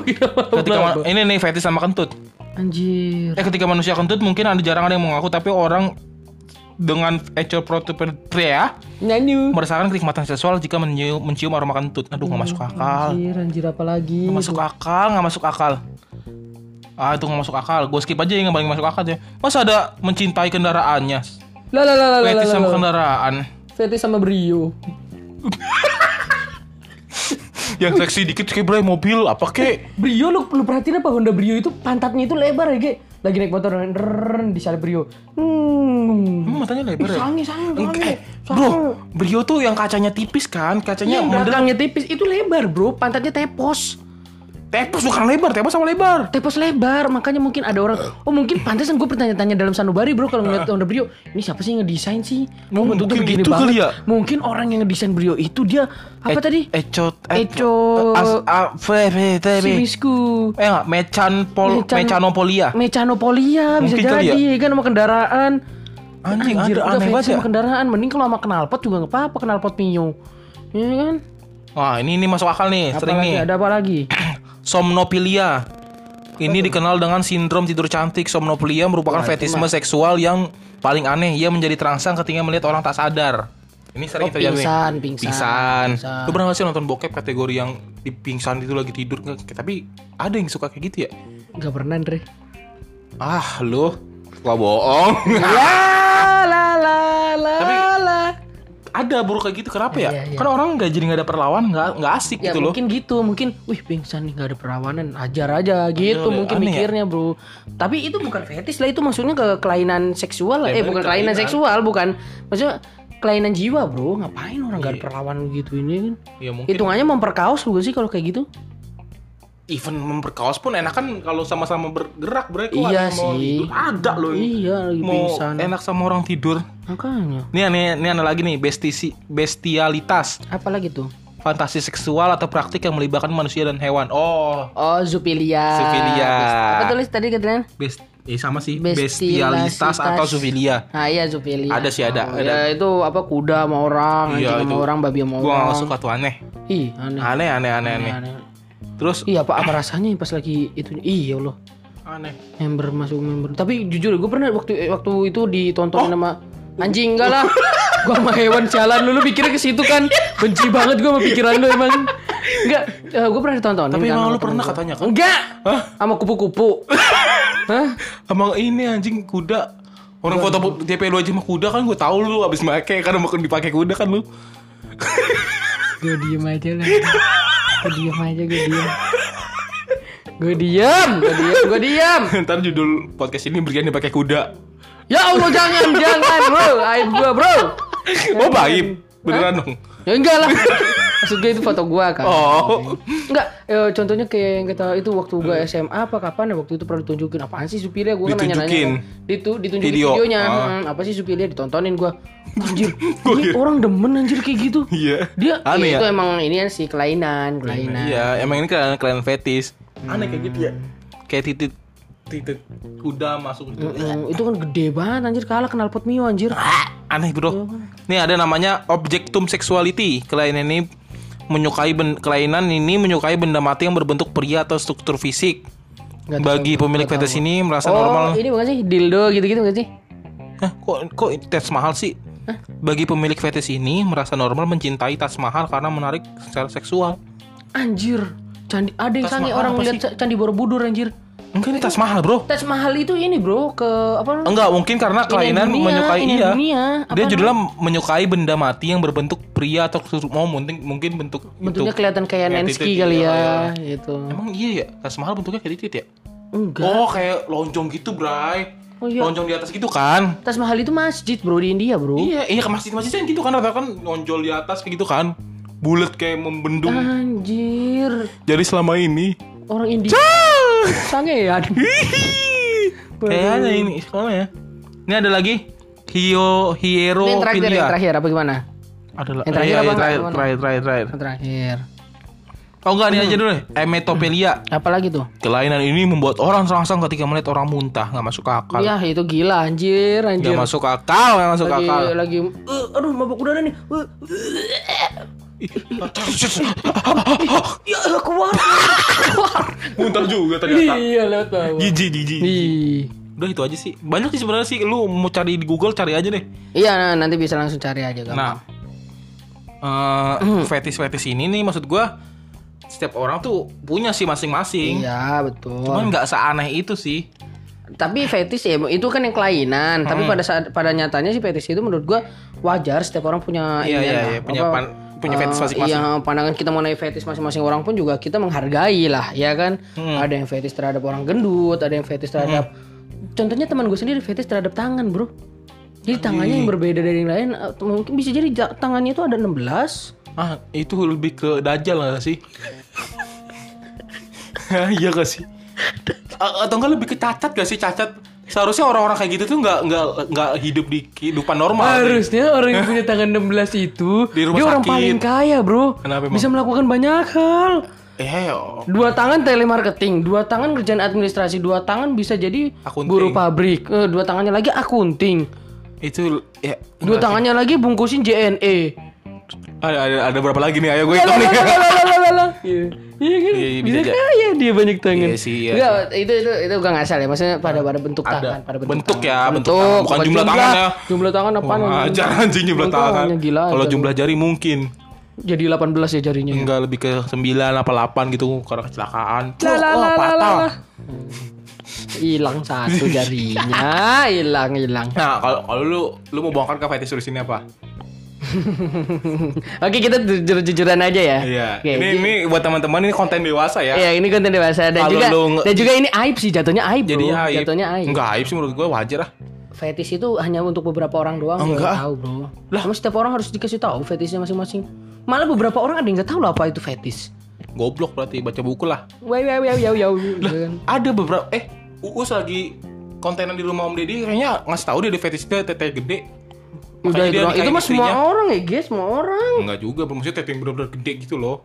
<laughs> Ketika ma- ini nih fetis sama kentut. Anjir. Eh ketika manusia kentut mungkin ada jarang ada yang mengaku tapi orang dengan eproctophilia Nyanyi. merasakan kenikmatan seksual jika mencium, mencium aroma kentut. Aduh, nggak masuk akal. Anjir, anjir apa lagi? Nggak masuk akal, nggak masuk akal. Ah itu nggak masuk akal. Gue skip aja yang paling masuk akal ya. Masa ada mencintai kendaraannya? Lah lah lah lah sama kendaraan. Fetis sama Brio. <laughs> Yang seksi dikit kayak bray mobil apa kek? Brio lu lu perhatiin apa Honda Brio itu pantatnya itu lebar ya, Ge? Lagi naik motor di disalip Brio. Hmm. Emang matanya lebar ya? sange, sange, sange. Eh, bro, Brio tuh yang kacanya tipis kan? Kacanya model belakangnya tipis itu lebar, Bro. Pantatnya tepos. Tepos bukan lebar, tepos sama lebar. Tepos lebar, makanya mungkin ada orang Oh mungkin pantesan gue bertanya-tanya dalam sanubari bro Kalau ngeliat Honda Brio Ini siapa sih yang ngedesain sih Oh, mungkin begini gitu banget? ya? Mungkin orang yang ngedesain Brio itu dia Apa E- tadi? Ecot, Eco as, a, fe, fe, te, be. Simisku Eh enggak, mecan pol, Mecan- mecanopolia. Mecanopolia bisa jadi kan sama kendaraan Anjing, Anjir, aneh banget ya. sama kendaraan Mending kalau sama knalpot juga gak apa-apa knalpot Mio Iya kan? Wah, ini ini masuk akal nih, Apa sering lagi? nih. Ada apa lagi? Somnopilia. Ini dikenal dengan sindrom tidur cantik. Somnopilia merupakan fetisme seksual yang paling aneh. Ia menjadi terangsang ketika melihat orang tak sadar. Ini sering Oh, terjadi. pingsan, pingsan. Pingsan. Pingsan. Lu pernah gak sih nonton bokep kategori yang di pingsan itu lagi tidur? Nggak, Tapi ada yang suka kayak gitu ya? Gak pernah Andre Ah, lu suka bohong. La ada bro kayak gitu kenapa ya? Iya, iya. Kan orang nggak jadi nggak ada perlawan nggak nggak asik Ya gitu loh. mungkin gitu, mungkin wih pingsan nih gak ada perawanan, ajar aja gitu Aduh, mungkin aneh ya. mikirnya, Bro. Tapi itu bukan fetis lah, itu maksudnya ke kelainan seksual lah. Ya, eh bukan kelainan kelainan. seksual, bukan. Maksudnya kelainan jiwa, Bro. Ngapain orang gak ada perlawanan gitu ini kan? Ya mungkin Hitungannya memperkaos bukan sih kalau kayak gitu? Even memperkaos pun enak kan kalau sama-sama bergerak bro. Iya ada yang mau sih. tidur? Ada loh. Iya, lagi mau pingsan. enak sama orang tidur. Makanya. Nih aneh, ini ada lagi nih bestisi, bestialitas, Apalagi tuh? fantasi seksual atau praktik yang melibatkan manusia dan hewan. Oh, Oh, zoofilia. Zoofilia. Apa tulis tadi katanya? best, eh, sama sih Bestialitas. atau zoofilia. Nah, iya zoofilia. Ada sih, ada, Oh, ada. Ya, itu apa kuda sama orang, Iya, anjing sama orang, babi sama Gua orang. nggak suka tuh aneh, Ih, aneh. aneh, aneh, aneh, aneh. Aneh. Terus? Iya apa apa rasanya pas lagi itu iya Allah. Aneh. member masuk member. Tapi jujur gue pernah waktu waktu itu ditonton sama anjing enggak lah. Gue sama hewan jalan lu lu pikirnya ke situ kan. Benci banget gue sama pikiran lu emang. Enggak gue pernah ditonton Tapi emang lu pernah katanya kan? enggak! Sama kupu-kupu. Hah? Emang ini anjing kuda. Orang foto TP lu aja sama kuda kan gue tahu lu abis make kan mau dipakai kuda kan lu. gue diem aja lah gue diem aja gue diem gue diem gue diem gue diem <laughs> Ntar judul podcast ini berganti pakai kuda. ya Allah jangan jangan bro aib gue bro Oh baik, beneran dong. Ya enggak lah. <laughs> Maksud gue itu foto gua kan. Oh, Enggak, eh, contohnya kayak yang kita itu waktu gua SMA apa kapan ya waktu itu pernah ditunjukin apaan sih Supilia gua kan nanya-nanya. Ditunjukin. kan. Ditu, ditunjukin Video. videonya. Ah. Hmm, apa sih Supilia ditontonin gua. Anjir, <laughs> ini orang demen anjir kayak gitu. iya. Dia Aneh ya, ya? itu emang ini sih kelainan, kelainan. Iya, emang ini kan kalian fetis. Aneh kayak gitu ya. Kayak titik titik kuda masuk gitu. Mm, itu kan gede banget anjir kalah kenal pot mio anjir. Aneh bro. Ini ada namanya objektum sexuality. Kelainan ini menyukai ben- kelainan ini menyukai benda mati yang berbentuk pria atau struktur fisik. Tahu, Bagi pemilik fetis ini merasa Oh, normal. ini bukan sih dildo gitu-gitu bukan sih? Hah, kok kok tes mahal sih? Bagi pemilik fetis ini merasa normal mencintai tas mahal karena menarik secara seksual. Anjir. Candi ada yang sange orang apa lihat candi Borobudur anjir. Enggak ini tas mahal bro. Tes mahal itu ini bro ke apa? Enggak mungkin karena kelainan dunia, menyukai ini iya. dunia. Dia Apa judulnya menyukai benda mati yang berbentuk pria atau mau mungkin mungkin bentuk Bentuknya itu. kelihatan kayak Nensky titik, kali iya, ya, iya. gitu. Emang iya ya, tas mahal bentuknya kayak titit ya? Enggak. Oh, kayak lonjong gitu, Bray. Oh, iya. Lonjong di atas gitu kan? Tas mahal itu masjid bro di India bro. Iya, iya ke masjid-masjid kan gitu kan, rata kan nonjol di atas kayak gitu kan. Bulat kayak membendung. Anjir. Jadi selama ini Orang India. Sangean. kayaknya ini sekolah ya. Ini ada lagi Hio Hiero Ini yang terakhir yang terakhir apa gimana? Adalah Yang terakhir iya, apa iya, terakhir, terakhir, terakhir, terakhir. Yang terakhir. Oh enggak, ini aja dulu deh. Emetopelia. Apa lagi tuh? Kelainan ini membuat orang terangsang ketika melihat orang muntah, nggak masuk akal. Iya itu gila anjir anjir. Nggak masuk akal, nggak masuk lagi akal. lagi eh, aduh mabuk udara nih. Eh, ya keluar. keluar. Muntah juga ternyata. Iya lihat tahu. Jijik, jijik. Ih. Udah itu aja sih. Banyak sih sebenarnya sih. Lu mau cari di Google cari aja deh. Iya nah, nanti bisa langsung cari aja gampang. Nah, eh fetis-fetis ini nih maksud gua setiap orang tuh punya sih masing-masing. Iya betul. Cuman nggak seaneh itu sih. Tapi fetis ya itu kan yang kelainan. Tapi pada saat pada nyatanya sih fetis itu menurut gua wajar setiap orang punya Iya, iya, iya. Punya Apa, pan- punya eh, fetis masing-masing. Iya, pandangan kita mengenai fetis masing-masing orang pun juga kita menghargai lah, ya kan? Hmm. Ada yang fetis terhadap orang gendut, ada yang fetis terhadap Contohnya teman gue sendiri fetis terhadap tangan, Bro. Jadi tangannya yang berbeda dari yang lain atau mungkin bisa jadi ja- tangannya itu ada 16. Ah, itu lebih ke dajal gak sih? <laughs> <laughs> Iya gak sih? A- Atau enggak lebih ke cacat gak sih? Cacat Seharusnya orang-orang kayak gitu tuh nggak nggak nggak hidup di kehidupan normal. Harusnya orang yang punya tangan 16 itu Di rumah dia orang sakit. paling kaya, Bro. Kenapa emang? Bisa melakukan banyak hal. Eh. Dua tangan telemarketing, dua tangan kerjaan administrasi, dua tangan bisa jadi Akunting. guru pabrik, Eh, dua tangannya lagi akunting, itu ya dua tangannya lagi bungkusin JNE. Ada, ada ada berapa lagi nih? Ayo gue hitung nih. <laughs> Iya Iya kan? Iya, iya, bisa kaya dia banyak tangan. Iya sih, iya Enggak, itu itu itu gak ngasal ya. Maksudnya pada pada bentuk Ada. tangan, pada bentuk, Bentuk tangan. ya, bentuk tangan. Bukan jumlah tangan ya. Jumlah tangan anjing? Ajar anjing jumlah tangan. Gila. Kalau jumlah jari mungkin. jadi 18 ya jarinya. Enggak lebih ke 9 apa 8 gitu karena kecelakaan. La, la, Wah, la, la, patah. la, la. Hilang satu jarinya, <laughs> hilang hilang. Nah, kalau kalau lu lu mau bongkar ke fetish di sini apa? <laughs> Oke kita jujur-jujuran aja ya. Iya. Oke, ini ini buat teman-teman ini konten dewasa ya. Iya ini konten dewasa dan Kalau juga lu dan juga ini aib sih jatuhnya aib Jadi bro. aib. Jatuhnya aib. Enggak aib sih menurut gue wajar lah. Fetish itu hanya untuk beberapa orang doang. gua Enggak. tahu bro. Lah, Emang setiap orang harus dikasih tahu fetishnya masing-masing. Malah beberapa orang ada yang nggak tahu lah apa itu fetish. Goblok berarti baca buku lah. Wow wow wow wow wow. Ada beberapa eh Uus lagi kontenan di rumah Om Deddy kayaknya ngasih tahu dia ada fetish dia tete gede. Udah itu, itu mah semua istrinya. orang ya guys, semua orang. Enggak juga, bro. maksudnya yang bener-bener gede gitu loh.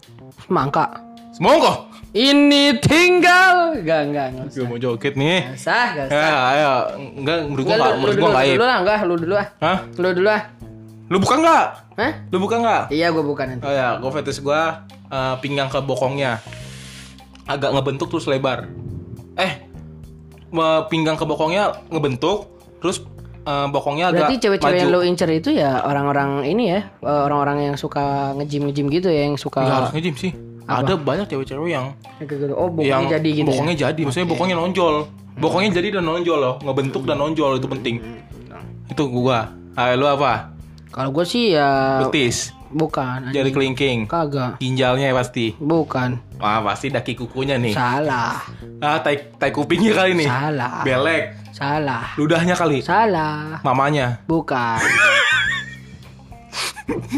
Semangka. Semua kok. Ini tinggal. Enggak enggak enggak. Gue mau joget nih. Nggak Sah, enggak Ya, sah. ayo. Enggak, menurut gue Enggak, enggak, lu, lu menurut gue dulu, enggak lu dulu lah, enggak, lu dulu ah. Hah? Lu dulu ah. Lu buka enggak? Hah? Lu buka enggak? Iya, gua bukan nanti. Oh ya, gue fetish gue eh, pinggang ke bokongnya agak ngebentuk terus lebar. Eh, pinggang ke bokongnya ngebentuk, terus eh, bokongnya agak Berarti cewek-cewek yang lo incer itu ya orang-orang ini ya, eh, orang-orang yang suka nge-gym nge-gym gitu ya, yang suka Nggak harus nge-gym sih. Ada banyak cewek-cewek yang gitu. Oh, bokongnya yang jadi gitu ya. bokongnya jadi, maksudnya bokongnya nonjol. Bokongnya jadi dan nonjol loh, ngebentuk dan nonjol itu penting. Itu gua. Ayo lu apa? Kalau gue sih ya Betis, bukan. jari kelingking, Kagak. ginjalnya pasti. Bukan. Wah, pasti daki kukunya nih. Salah. Ah, tai, tai kupingnya kali nih. Salah. Belek, Salah. ludahnya kali. Salah. Mamanya. Bukan. <laughs>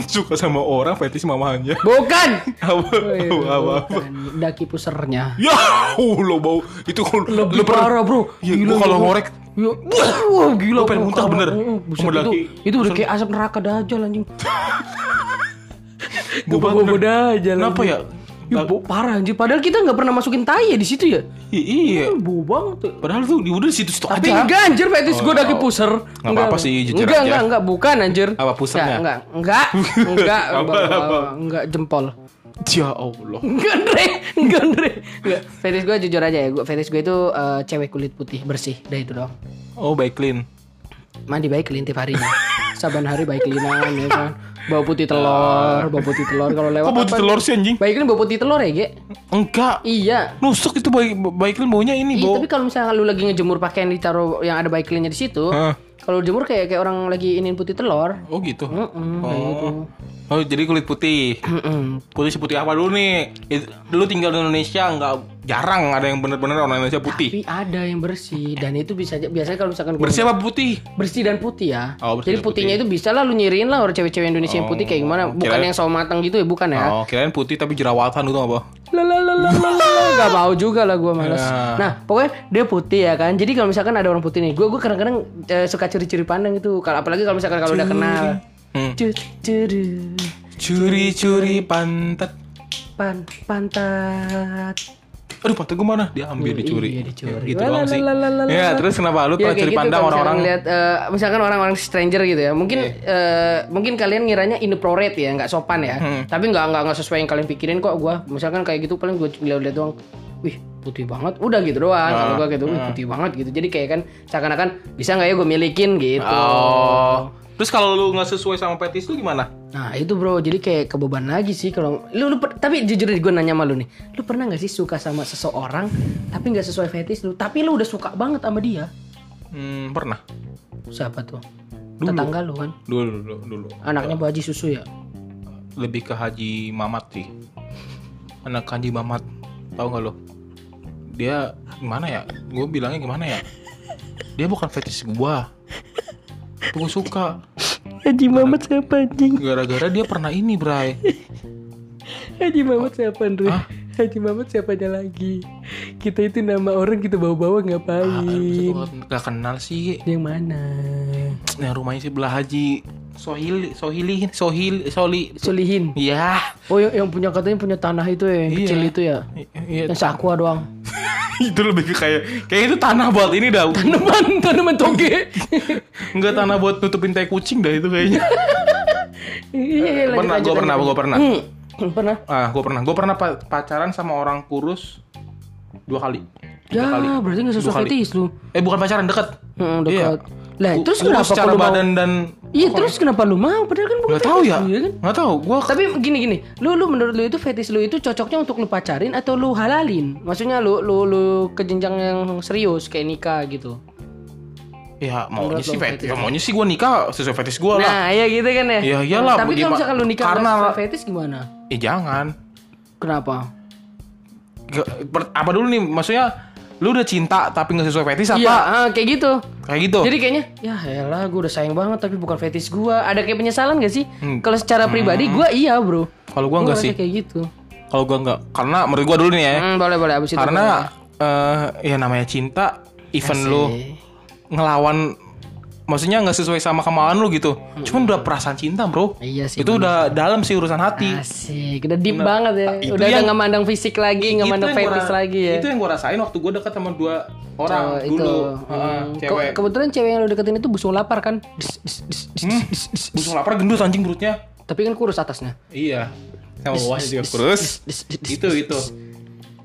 Suka sama orang fetish mamanya. Bukan. <laughs> apa, apa, apa. Bukan. Daki pusernya. Ya, Allah bau. Itu kalau Lebih pernah- parah bro. Iya, gua kalau ngorek Ya, wah gila. Pengen muntah bener? Oh, Sama itu, itu udah kayak asap neraka dajal anjing. Gua Bobo dajal. Kenapa ya? Ya, bau parah anjing. Padahal kita nggak pernah masukin tai ya di situ ya. I- iya. Bau banget tuh. Padahal tuh di udah di situ-situ Tapi aja. enggak anjir fetish gue Oh, daki oh. puser. Nggak apa-apa sih, jujur enggak, aja. Enggak, enggak, bukan anjir. Apa pusernya? Enggak, enggak, <laughs> enggak, enggak, Apa, enggak, apa? enggak jempol. Ya Allah. Enggak, Andre. Enggak, Andre. Enggak. Fetish gue jujur aja ya. Gua fetish gue itu eh, cewek kulit putih bersih. Dah itu doang. Oh, baik clean. Mandi baik clean tiap harinya. <laughs> Saban hari baik cleanan ya kan. Bawa putih telur, bawa putih telur kalau lewat. Kok bau apa- telur sih anjing? Baik clean bawa putih telur ya, Ge? Enggak. Iya. Nusuk itu baik baik clean baunya ini, Iya, bau. tapi kalau misalnya lu lagi ngejemur pakaian ditaruh yang ada baik cleannya di situ, Hah. kalau jemur kayak kayak orang lagi inin putih telur. Oh gitu. Mm-mm, kayak gitu. Oh, oh jadi kulit putih. Putih seputih apa dulu nih? Dulu tinggal di Indonesia nggak jarang ada yang bener-bener orang Indonesia putih. Tapi ada yang bersih dan itu bisa biasanya kalau misalkan Bersih apa putih? bersih dan putih ya. Oh, bersih Jadi dan putihnya itu bisa lah lu nyiriin lah orang cewek-cewek Indonesia yang putih kayak gimana. Bukan kirain- yang sawo matang gitu ya, bukan ya. Oh, kirain putih tapi jerawatan gitu apa? Gak mau juga lah gue males. Ya. Nah pokoknya dia putih ya kan. Jadi kalau misalkan ada orang putih nih, gue gue kadang-kadang eh, suka curi-curi pandang gitu. Apalagi kalau misalkan kalau udah kenal. Hmm. Cut, curi, Curi-curi pantat. pan, pantat. Aduh, pantat gue mana? Dia ambil dicuri. Iya, dicuri. Ya, gitu doang sih. Ya, terus kenapa lu Ya, pernah kayak curi gitu, pandang orang-orang? ngeliat, eh, misalkan orang-orang stranger gitu ya mungkin eh, mungkin kalian ngiranya inappropriate ya nggak sopan ya Hmm. tapi nggak nggak nggak sesuai yang kalian pikirin kok gua misalkan kayak gitu paling gue lihat-lihat doang wih putih banget udah gitu doang kalau gua gitu wih putih banget gitu jadi kayak kan seakan-akan bisa nggak ya gue milikin gitu Oh. Terus kalau lu nggak sesuai sama petis lu gimana? nah itu bro jadi kayak kebeban lagi sih kalau lu, lu per- tapi jujur gue nanya sama lu nih lu pernah nggak sih suka sama seseorang tapi nggak sesuai fetish lu tapi lu udah suka banget sama dia Hmm, pernah. siapa tuh tetangga lu kan Dulu, dulu, dulu. anaknya Bu Haji Susu ya Lebih ke Haji Mamat sih. Anak Haji Mamat. Tahu nggak lo? Dia gimana ya? Gue bilangnya gimana ya? Dia bukan fetish gua. Gue suka. Haji Mamat siapa anjing? Gara-gara dia pernah ini, Bray. Haji Mamat siapa Andre? Hah? Haji Mamat siapanya lagi? Kita itu nama orang kita bawa-bawa ngapain? Gak kenal sih. Yang mana? Yang rumahnya sih belah Haji Sohili, Sohili, Sohili, Soli. Solihin. Iya. Oh yang, yang punya katanya punya tanah itu ya, yang Iya. kecil itu ya. Iya, Yang sakwa doang. <laughs> itu lebih ke kayak kayak itu tanah buat ini dah. Tanaman, <laughs> tanaman toge. Enggak tanah buat nutupin tai kucing dah itu kayaknya. <laughs> Iya, lanjut, pernah, gue pernah, gue pernah. Hmm, pernah. Ah, gue pernah. Gue pernah pa- pacaran sama orang kurus dua kali. Tiga Ya, kali. berarti Dua sesuai kali. fetish lu. Eh bukan pacaran deket. Hmm, Iya. dekat. Lah, Ku- terus kurus kenapa secara kalau mau? badan dan Iya, terus kenapa lu mau? Padahal kan bukan nggak tahu fetish ya. lu, kan? Nggak tahu. Gue Tapi gini gini, lu lu menurut lu itu fetish lu itu cocoknya untuk lu pacarin atau lu halalin? Maksudnya lu lu lu ke jenjang yang serius kayak nikah gitu. Ya maunya Menurut sih lo fetish. Ya maunya sih gue nikah sesuai fetish gue lah. Nah, ya gitu kan ya. Ya iyalah, Tapi kalau misalkan lu nikah karena- karena fetis gimana? Eh jangan. Kenapa? Per- Apa dulu nih? Maksudnya lu udah cinta tapi nggak sesuai fetish apa? Iya, ah, kayak gitu. Kayak gitu. Jadi kayaknya ya elah gue udah sayang banget tapi bukan fetish gue. Ada kayak penyesalan gak sih? Hmm. Kalau secara pribadi gue iya bro. Kalau gue enggak sih. kayak gitu. Kalau gue enggak. Karena menurut gue dulu nih ya. Hmm, boleh boleh abis itu. Karena eh ya namanya cinta, even lu ngelawan maksudnya nggak sesuai sama kemauan lu gitu. Cuman udah perasaan cinta, Bro. Iya sih. Itu udah dalam sih urusan hati. Asik, udah deep banget ya. itu udah yang- nggak mandang fisik lagi, nggak mandang ra- lagi ya. Itu yang gue rasain waktu gue dekat sama dua orang Oh, dulu. itu. Heeh, Hmm. cewek. Ke- kebetulan cewek yang lu deketin itu busung lapar kan? Dis, dis, dis, dis, Hmm. dis, dis, dis. Busung lapar gendut anjing perutnya. Tapi kan kurus atasnya. Iya. Sama bawahnya juga kurus. Dis, dis, dis, Itu itu.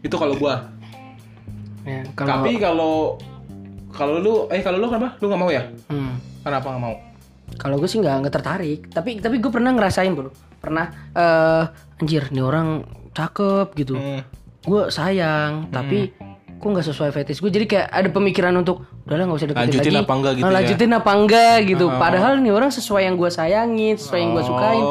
Itu kalau gua. Ya, kalau Tapi kalau kalau lu eh kalau lu kenapa? Lu nggak mau ya? Hmm. Kenapa nggak mau? Kalau gue sih nggak nggak tertarik. Tapi tapi gue pernah ngerasain bro. Pernah eh anjir nih orang cakep gitu. Hmm. Gue sayang. Tapi kok nggak sesuai fetish gue. Jadi kayak ada pemikiran untuk udahlah nggak usah deketin Lanjutin lagi. apa enggak gitu Nah, ya? Lanjutin apa enggak gitu. Padahal nih orang sesuai yang gue sayangin, sesuai yang gue sukain.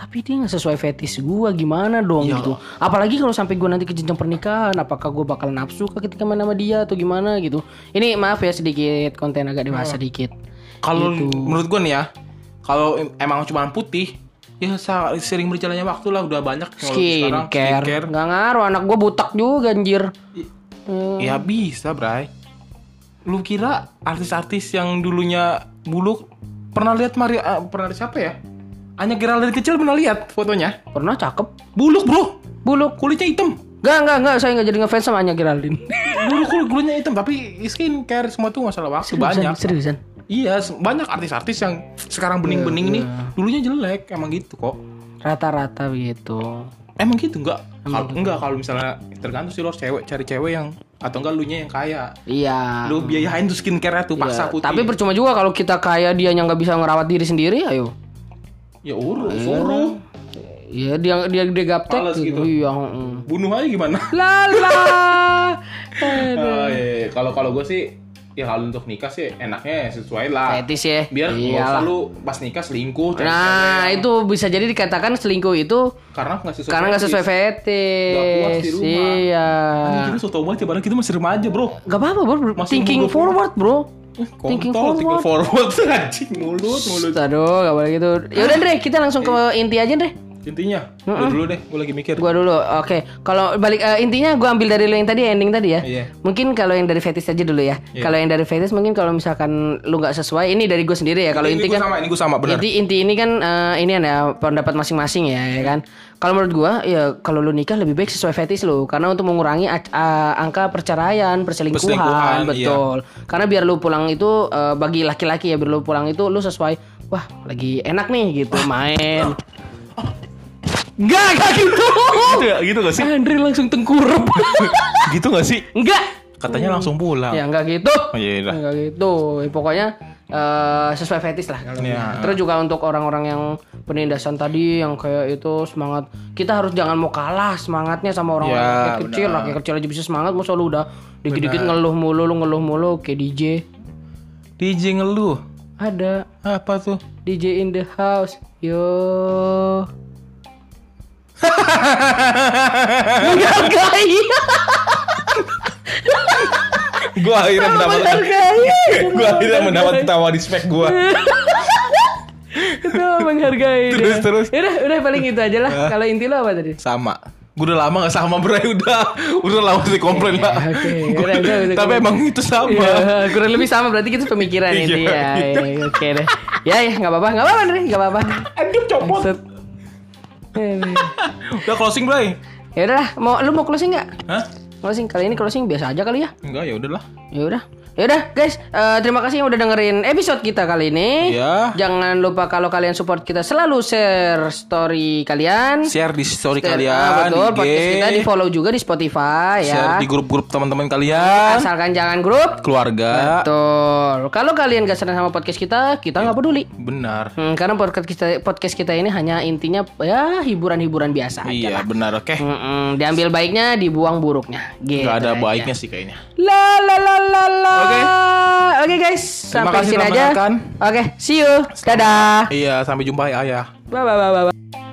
Tapi dia nggak sesuai fetish gue gimana dong Ya. gitu. Apalagi kalau sampai gue nanti ke jenjang pernikahan, apakah gue bakal nafsu kah ketika main sama dia atau gimana gitu. Ini maaf ya sedikit konten agak dewasa Oh. dikit. Kalau Gitu. menurut gua nih ya, kalau em- emang cuma putih, ya sering berjalannya waktu lah udah banyak sekarang skincare nggak ngaruh anak gue butak juga anjir Hmm. Ya bisa, Bray. Lu kira artis-artis yang dulunya buluk pernah lihat Maria eh, pernah lihat siapa ya? Anya Geraldine kecil pernah lihat fotonya? pernah cakep Buluk, Bro. buluk Kulitnya hitam. nggak nggak nggak saya nggak jadi ngefans sama Anya Geraldine <laughs> Buluk kulit kulitnya hitam, tapi skincare semua tuh masalah waktu banyak. seriusan Iya, banyak artis-artis yang sekarang bening-bening ini dulunya jelek, emang gitu kok. rata-rata begitu Emang gitu enggak? Kalau enggak kalau misalnya tergantung sih lo cewek cari cewek yang atau enggak lu nya yang kaya. iya Lu biayain tuh skincare tuh paksa Iya, putih. tapi percuma juga kalau kita kaya dia yang nggak bisa ngerawat diri sendiri ayo ya urus, suruh. Iya dia dia dia gaptek gitu. gitu. Iya. Bunuh aja gimana? Lala. <laughs> Oh, iya, iya. Kalau kalau gue sih ya kalau untuk nikah sih enaknya sesuai lah. Fetish ya. Biar nggak Iyalah. usah lu pas nikah selingkuh. Nah, itu bisa jadi dikatakan selingkuh itu karena nggak sesuai. karena nggak sesuai Nggak puas fetish. di rumah. Iya. Anjing, kita so tau banget ya, padahal kita masih remaja bro. Gak apa-apa, bro. Masih Thinking umur 20. forward, bro. Thinking Kontol, tinggal forward. forward <laughs> anjing mulut mulut. Aduh, gak boleh gitu. Ya udah, kita langsung ke inti aja, Andre. Intinya, gue dulu deh, gue lagi mikir. Gua dulu. Oke. Kalau balik eh, intinya gua ambil dari lo yang tadi ending tadi ya. Iya. Mungkin kalau yang dari fetish aja dulu ya. Iya. Kalau yang dari fetish mungkin kalau misalkan lu nggak sesuai ini dari gue sendiri ya. Kalau inti gue kan sama, ini gue sama benar. Inti inti ini kan eh, ini ya pendapat masing-masing ya, ya kan. Kalau menurut gua ya kalau lu nikah lebih baik sesuai fetish lu karena untuk mengurangi ah, angka perceraian, perselingkuhan, Perselingkuhan, iya. betul. Karena biar lu pulang itu eh, bagi laki-laki ya biar lu pulang itu lu sesuai wah lagi enak nih gitu <laughs> main. Enggak, enggak gitu. gitu ya, gitu gak sih? Andre langsung tengkurap. <laughs> gitu gak sih? enggak. Katanya langsung pulang. Ya enggak gitu. Oh iya lah. Enggak gitu. Ya, pokoknya eh, sesuai fetish lah kalau Iya. gitu. Terus juga untuk orang-orang yang penindasan tadi yang kayak itu semangat kita harus jangan mau kalah semangatnya sama orang-orang Ya, rakyat kecil, rakyat kecil aja bisa semangat, masa lu udah dikit-dikit ngeluh mulu, lu ngeluh mulu kayak DJ. DJ ngeluh. Ada Apa tuh? DJ in the house. Yo. Menghargai. gue akhirnya mendapatkan gue akhirnya mendapat tawa di spek gue Itu menghargai. Terus, dia. terus. Udah, udah paling itu aja lah. Kalau inti lo apa tadi? sama gue udah lama gak sama bro <laughs> udah udah lama sih komplain lah Oke, Gua- udah, udah, udah, tapi udah. emang itu sama Iya, kurang lebih sama berarti kita pemikiran <laughs> Iya, inti ya. Iya, Oke deh. Ya ya nggak apa-apa, nggak apa-apa nih, nggak apa-apa. aduh copot Set. Udah closing bro Ya udah, mau lu mau closing nggak? hah Closing kali ini closing biasa aja kali ya. enggak ya udahlah Ya udah. Ya udah guys, eh, terima kasih yang udah dengerin episode kita kali ini. Iya. Jangan lupa kalau kalian support kita selalu share story kalian. share di story Share- kalian ah, betul, IG, podcast kita di follow juga di Spotify share ya. di grup-grup teman-teman kalian Asalkan jangan grup. keluarga Betul. Kalau kalian gak senang sama podcast kita, kita nggak peduli. benar Hmm, karena podcast kita podcast kita ini hanya intinya ya hiburan-hiburan biasa aja iya lah. benar oke Mm-mm, diambil baiknya, dibuang buruknya. Gitu nggak ada aja. baiknya sih kayaknya La la la la la. Oke. Oke guys. guys, Terima sampai kasih sini aja. Oke, see you. Dadah. Iya, sampai jumpa ya ayah. Bye bye bye bye.